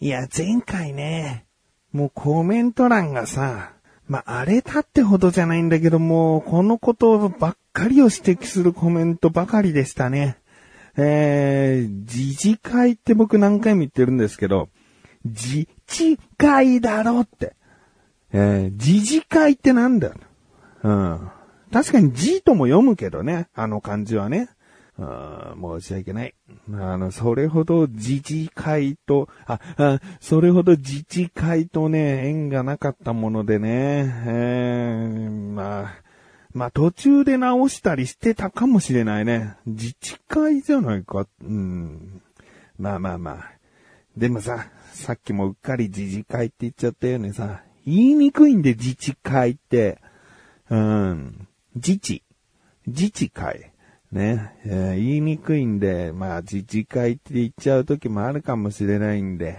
いや、前回ね、もうコメント欄がさ、まあ、荒れたってほどじゃないんだけども、このことばっかりを指摘するコメントばかりでしたね。えー、自治会って僕何回も言ってるんですけど、自治会だろって。えー、自治会ってなんだよ。うん。確かに字とも読むけどね、あの漢字はね。申し訳ない。あの、それほど自治会と、あ、あそれほど自治会とね、縁がなかったものでね、えー、まあ、まあ途中で直したりしてたかもしれないね。自治会じゃないか。うん。まあまあまあ。でもさ、さっきもうっかり自治会って言っちゃったよねさ、言いにくいんで自治会って。うん。自治。自治会。ね、えー、言いにくいんで、まあ、自治会って言っちゃう時もあるかもしれないんで、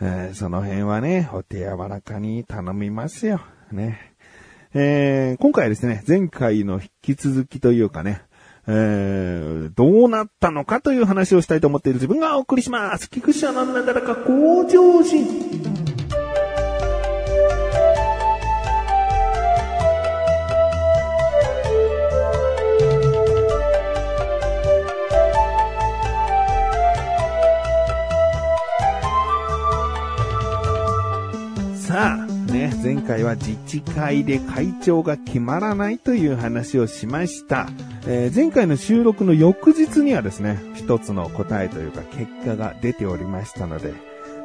えー、その辺はね、お手柔らかに頼みますよ。ね。えー、今回ですね、前回の引き続きというかね、えー、どうなったのかという話をしたいと思っている自分がお送りします。菊池のなんだらか向上心。前回は自治会で会長が決まらないという話をしました。えー、前回の収録の翌日にはですね、一つの答えというか結果が出ておりましたので、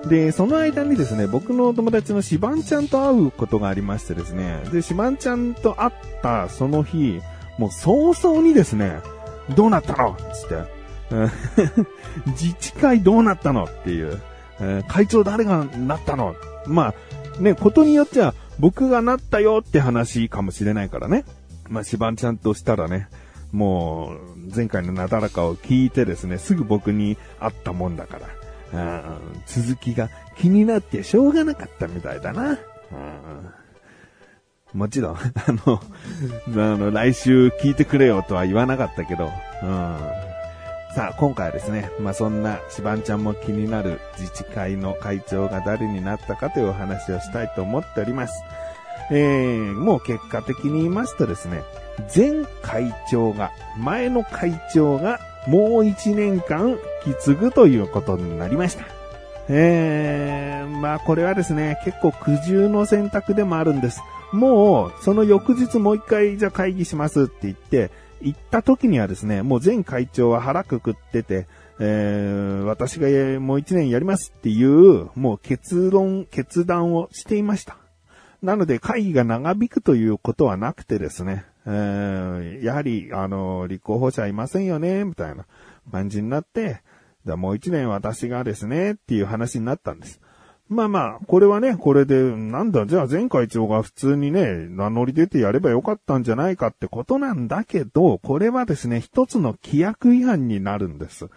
で、その間にですね、僕の友達のシバンちゃんと会うことがありましてですね、で、シバンちゃんと会ったその日、もう早々にですね、どうなったのつって、自治会どうなったのっていう、えー、会長誰がなったの？まあ、ね、ことによっちゃ、僕がなったよって話かもしれないからね。まあ、シバンちゃんとしたらね、もう、前回のなだらかを聞いてですね、すぐ僕に会ったもんだから、うん続きが気になってしょうがなかったみたいだな。うんもちろん、あの、あの、来週聞いてくれよとは言わなかったけど、うんさあ、今回はですね、まあ、そんなしばんちゃんも気になる自治会の会長が誰になったかというお話をしたいと思っております。えー、もう結果的に言いますとですね、前会長が、前の会長がもう一年間引き継ぐということになりました。えー、まあこれはですね、結構苦渋の選択でもあるんです。もう、その翌日もう一回じゃ会議しますって言って、行った時にはですね、もう前会長は腹くくってて、えー、私がもう一年やりますっていう、もう結論、決断をしていました。なので会議が長引くということはなくてですね、えー、やはり、あの、立候補者いませんよね、みたいな感じになって、もう一年私がですね、っていう話になったんです。まあまあ、これはね、これで、なんだ、じゃあ前会長が普通にね、名乗り出てやればよかったんじゃないかってことなんだけど、これはですね、一つの規約違反になるんです。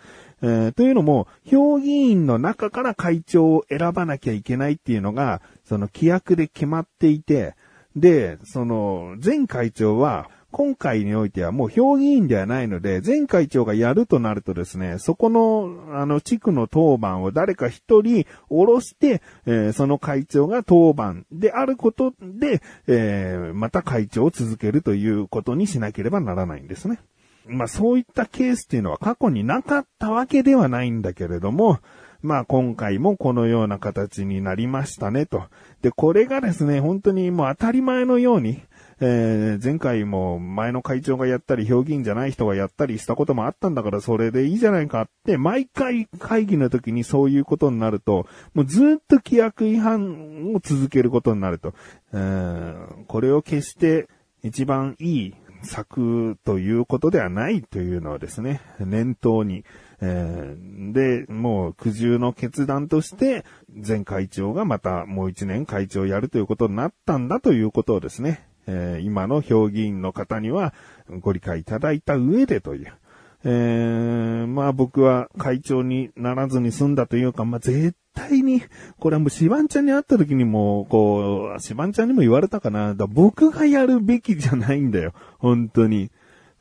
えー、というのも、評議員の中から会長を選ばなきゃいけないっていうのが、その規約で決まっていて、で、その、前会長は、今回においてはもう評議員ではないので、前会長がやるとなるとですね、そこの、あの、地区の当番を誰か一人下ろして、えー、その会長が当番であることで、えー、また会長を続けるということにしなければならないんですね。まあそういったケースっていうのは過去になかったわけではないんだけれども、まあ今回もこのような形になりましたねと。で、これがですね、本当にもう当たり前のように、えー、前回も前の会長がやったり、評議員じゃない人がやったりしたこともあったんだからそれでいいじゃないかって、毎回会議の時にそういうことになると、もうずっと規約違反を続けることになると。えー、これを決して一番いい策ということではないというのをですね、念頭に、えー、で、もう苦渋の決断として、前会長がまたもう一年会長をやるということになったんだということをですね、えー、今の評議員の方にはご理解いただいた上でという。えー、まあ僕は会長にならずに済んだというか、まあ絶対に、これはもうシバンちゃんに会った時にも、こう、シバンちゃんにも言われたかな。だ僕がやるべきじゃないんだよ。本当に。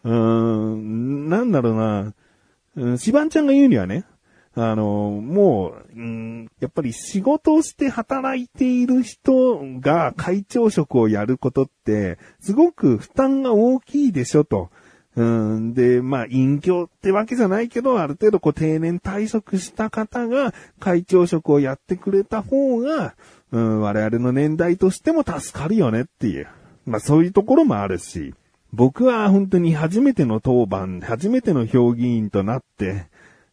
うーん、なんだろうな。シバンちゃんが言うにはね、あの、もう、うん、やっぱり仕事をして働いている人が会長職をやることって、すごく負担が大きいでしょと。うん、で、まあ、隠居ってわけじゃないけど、ある程度こう定年退職した方が会長職をやってくれた方が、うん、我々の年代としても助かるよねっていう。まあ、そういうところもあるし、僕は本当に初めての当番、初めての評議員となって、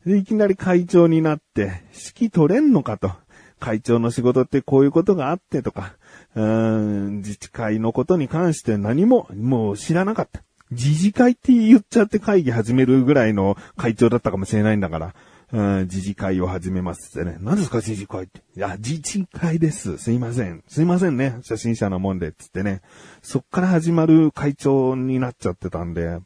いきなり会長になって、指揮取れんのかと。会長の仕事ってこういうことがあってとか、うん、自治会のことに関して何も、もう知らなかった。自治会って言っちゃって会議始めるぐらいの会長だったかもしれないんだから、うん、自治会を始めますってね。何ですか自治会って。いや、自治会です。すいません。すいませんね。初心者のもんで、つってね。そっから始まる会長になっちゃってたんで、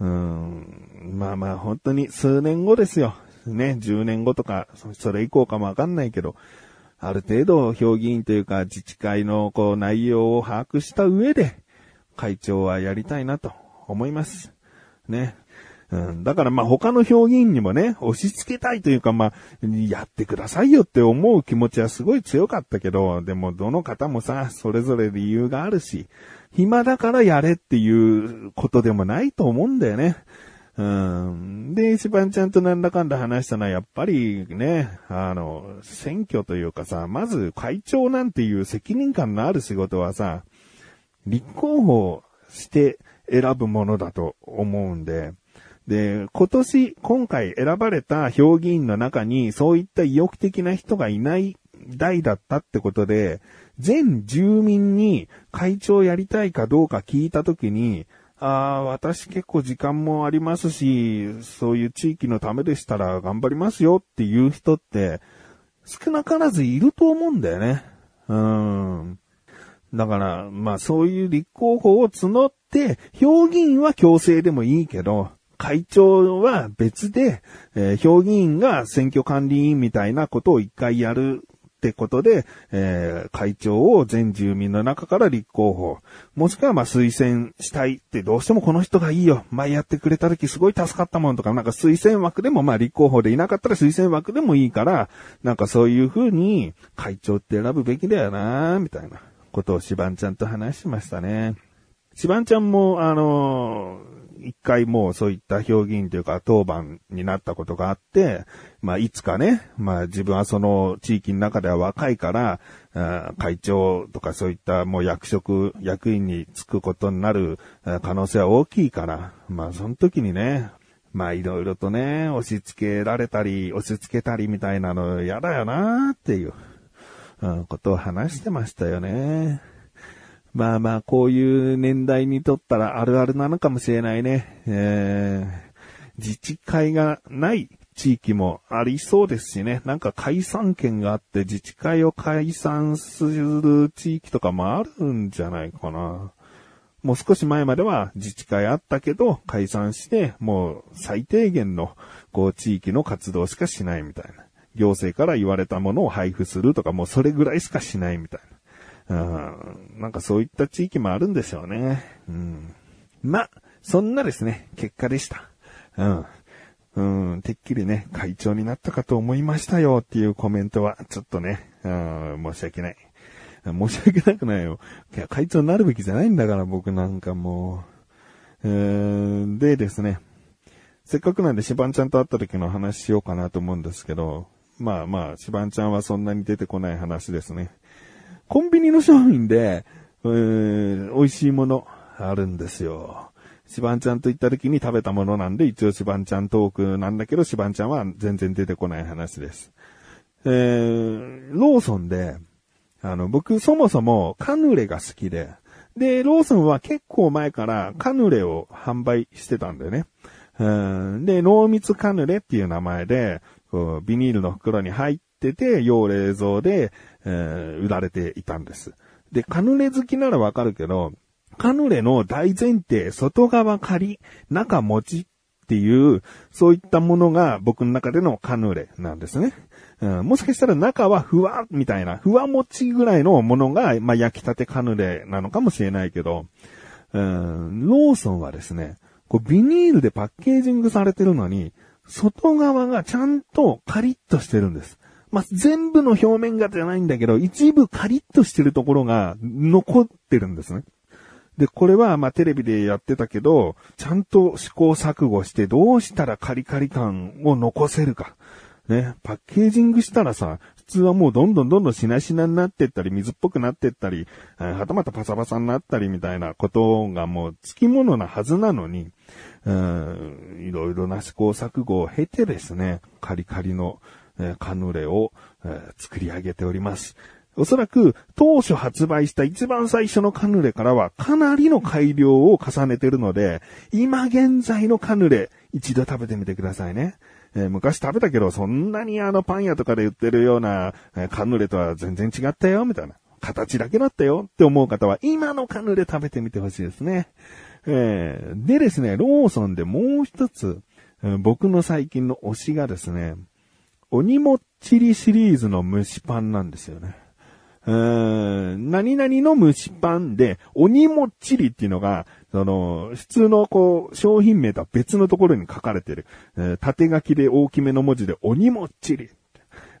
うん、まあまあ本当に数年後ですよ。ね、10年後とか、それ以降かもわかんないけど、ある程度評議員というか自治会のこう内容を把握した上で、会長はやりたいなと思います。ね。うん、だからまあ他の評議員にもね、押し付けたいというかまあ、やってくださいよって思う気持ちはすごい強かったけど、でもどの方もさ、それぞれ理由があるし、暇だからやれっていうことでもないと思うんだよね。うん。で、一番ちゃんとなんだかんだ話したのは、やっぱりね、あの、選挙というかさ、まず会長なんていう責任感のある仕事はさ、立候補して選ぶものだと思うんで、で、今年、今回選ばれた評議員の中にそういった意欲的な人がいない代だったってことで、全住民に会長やりたいかどうか聞いたときに、ああ、私結構時間もありますし、そういう地域のためでしたら頑張りますよっていう人って少なからずいると思うんだよね。うん。だから、まあそういう立候補を募って、評議員は強制でもいいけど、会長は別で、えー、評議員が選挙管理委員みたいなことを一回やるってことで、えー、会長を全住民の中から立候補。もしくはま推薦したいってどうしてもこの人がいいよ。前やってくれた時すごい助かったもんとか、なんか推薦枠でもま立候補でいなかったら推薦枠でもいいから、なんかそういう風に会長って選ぶべきだよなみたいな。ことをしばんちゃんと話しましたね。しばんちゃんも、あのー、一回もうそういった表現というか当番になったことがあって、まあいつかね、まあ自分はその地域の中では若いから、会長とかそういったもう役職、役員に就くことになる可能性は大きいから、まあその時にね、まあいろいろとね、押し付けられたり、押し付けたりみたいなの嫌だよなーっていう。ことを話してましたよね。まあまあ、こういう年代にとったらあるあるなのかもしれないね。えー、自治会がない地域もありそうですしね。なんか解散権があって自治会を解散する地域とかもあるんじゃないかな。もう少し前までは自治会あったけど解散してもう最低限のこう地域の活動しかしないみたいな。行政から言われたものを配布するとか、もうそれぐらいしかしないみたいな。うん、なんかそういった地域もあるんでしょうね。うん。ま、そんなですね、結果でした。うん。うん、てっきりね、会長になったかと思いましたよっていうコメントは、ちょっとね、うん、申し訳ない。申し訳なくないよ。いや、会長になるべきじゃないんだから、僕なんかもう。えー、でですね、せっかくなんでシバンちゃんと会った時の話しようかなと思うんですけど、まあまあ、シバンちゃんはそんなに出てこない話ですね。コンビニの商品で、えー、美味しいものあるんですよ。シバンちゃんと行った時に食べたものなんで、一応シバンちゃんトークなんだけど、シバンちゃんは全然出てこない話です。えー、ローソンで、あの、僕そもそもカヌレが好きで、で、ローソンは結構前からカヌレを販売してたんだよね。で、濃密カヌレっていう名前で、ビニールの袋に入ってて、要冷蔵で、えー、売られていたんです。で、カヌレ好きならわかるけど、カヌレの大前提、外側カリ、中餅っていう、そういったものが僕の中でのカヌレなんですね。うん、もしかしたら中はふわみたいな、ふわ餅ぐらいのものが、まあ、焼きたてカヌレなのかもしれないけど、うん、ローソンはですね、こうビニールでパッケージングされてるのに、外側がちゃんとカリッとしてるんです。まあ、全部の表面がじゃないんだけど、一部カリッとしてるところが残ってるんですね。で、これは、ま、テレビでやってたけど、ちゃんと試行錯誤してどうしたらカリカリ感を残せるか。ね、パッケージングしたらさ、普通はもうどんどんどんどんしなしなになってったり、水っぽくなってったり、はたまたパサパサになったりみたいなことがもう付き物なはずなのに、うん、いろいろな試行錯誤を経てですね、カリカリの、えカヌレを、え作り上げております。おそらく当初発売した一番最初のカヌレからはかなりの改良を重ねてるので、今現在のカヌレ一度食べてみてくださいね。えー、昔食べたけど、そんなにあのパン屋とかで売ってるような、え、カヌレとは全然違ったよ、みたいな。形だけだったよって思う方は、今のカヌレ食べてみてほしいですね。えー、でですね、ローソンでもう一つ、僕の最近の推しがですね、鬼もっちりシリーズの蒸しパンなんですよね。うーん、何々の蒸しパンで、鬼もっちりっていうのが、その、普通のこう、商品名とは別のところに書かれてる。えー、縦書きで大きめの文字で鬼もっちり。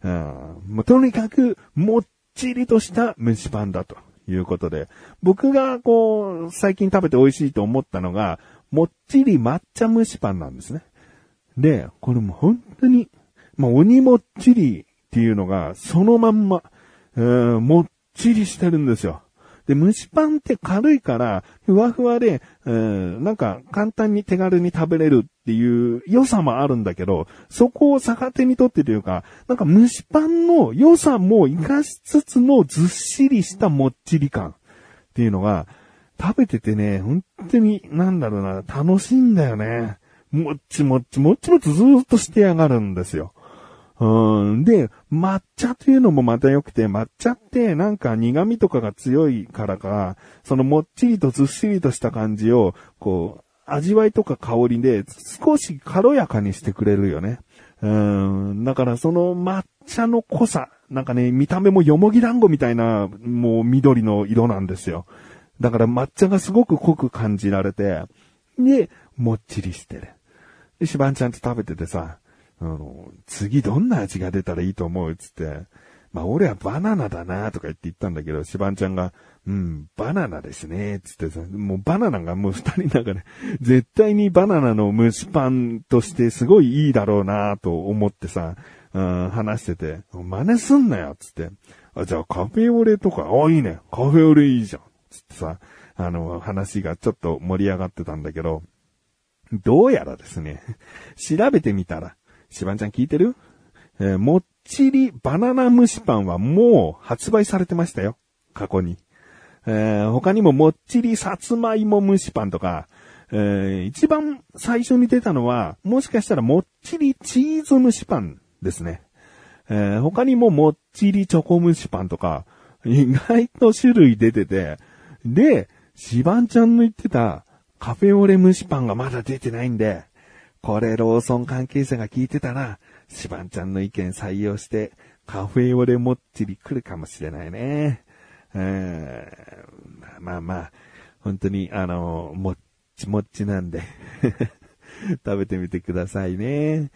うん、もうとにかく、もっちりとした蒸しパンだということで、僕がこう、最近食べて美味しいと思ったのが、もっちり抹茶蒸しパンなんですね。で、これも本当に、まあ、鬼もっちりっていうのが、そのまんま、えー、もっちりしてるんですよ。で、蒸しパンって軽いから、ふわふわで、えー、なんか簡単に手軽に食べれるっていう良さもあるんだけど、そこを逆手にとってというか、なんか蒸しパンの良さも活かしつつのずっしりしたもっちり感っていうのが、食べててね、本当に、なんだろうな、楽しいんだよね。もっちもっち、もっちもっちずーっとしてやがるんですよ。うん。で、抹茶というのもまた良くて、抹茶ってなんか苦味とかが強いからか、そのもっちりとずっしりとした感じを、こう、味わいとか香りで少し軽やかにしてくれるよね。うん。だからその抹茶の濃さ、なんかね、見た目もよもぎ団子みたいな、もう緑の色なんですよ。だから抹茶がすごく濃く感じられて、で、もっちりしてる。で、しばんちゃんと食べててさ、あの、次どんな味が出たらいいと思うつって、まあ俺はバナナだなとか言って言ったんだけど、シバンちゃんが、うん、バナナですね、つってさ、もうバナナがもう二人の中で、絶対にバナナの蒸しパンとしてすごいいいだろうなと思ってさ、うん、話してて、真似すんなよ、つって。あ、じゃあカフェオレとか、あ、いいね、カフェオレいいじゃん、つってさ、あの、話がちょっと盛り上がってたんだけど、どうやらですね、調べてみたら、しばんちゃん聞いてる？えー、もっちりバナナ蒸しパンはもう発売されてましたよ。過去に。えー、他にももっちりさつまいも蒸しパンとか、えー、一番最初に出たのは、もしかしたらもっちりチーズ蒸しパンですね。えー、他にももっちりチョコ蒸しパンとか、意外と種類出てて、で、しばんちゃんの言ってたカフェオレ蒸しパンがまだ出てないんで、これローソン関係者が聞いてたら、シバンちゃんの意見採用して、カフェオレもっちり来るかもしれないね。うん、まあまあ、本当に、あの、もっちもっちなんで 食べてみてくださいね。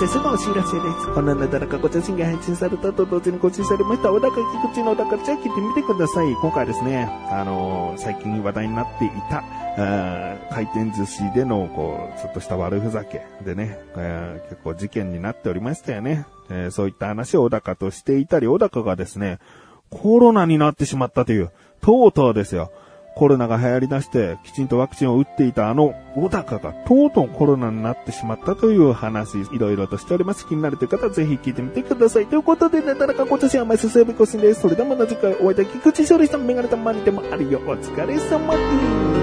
そしてすぐお知らせです。このなだらかご写真が配信されたと同時に更新されました、小高菊池の小高ちゃん聞いてみてください。今回ですね、あのー、最近話題になっていた、回転寿司での、こう、ちょっとした悪ふざけでね、えー、結構事件になっておりましたよね。えー、そういった話を小高としていたり、小高がですね、コロナになってしまったという、とうとうですよ。コロナが流行り出して、きちんとワクチンを打っていたあの小高がとうとうコロナになってしまったという話、いろいろとしております。気になるという方はぜひ聞いてみてください。ということで、なだらか今年は毎週水曜日更新です。それではまた次回お会いでき、口処理したメガネたまにでもあるよ。お疲れ様です。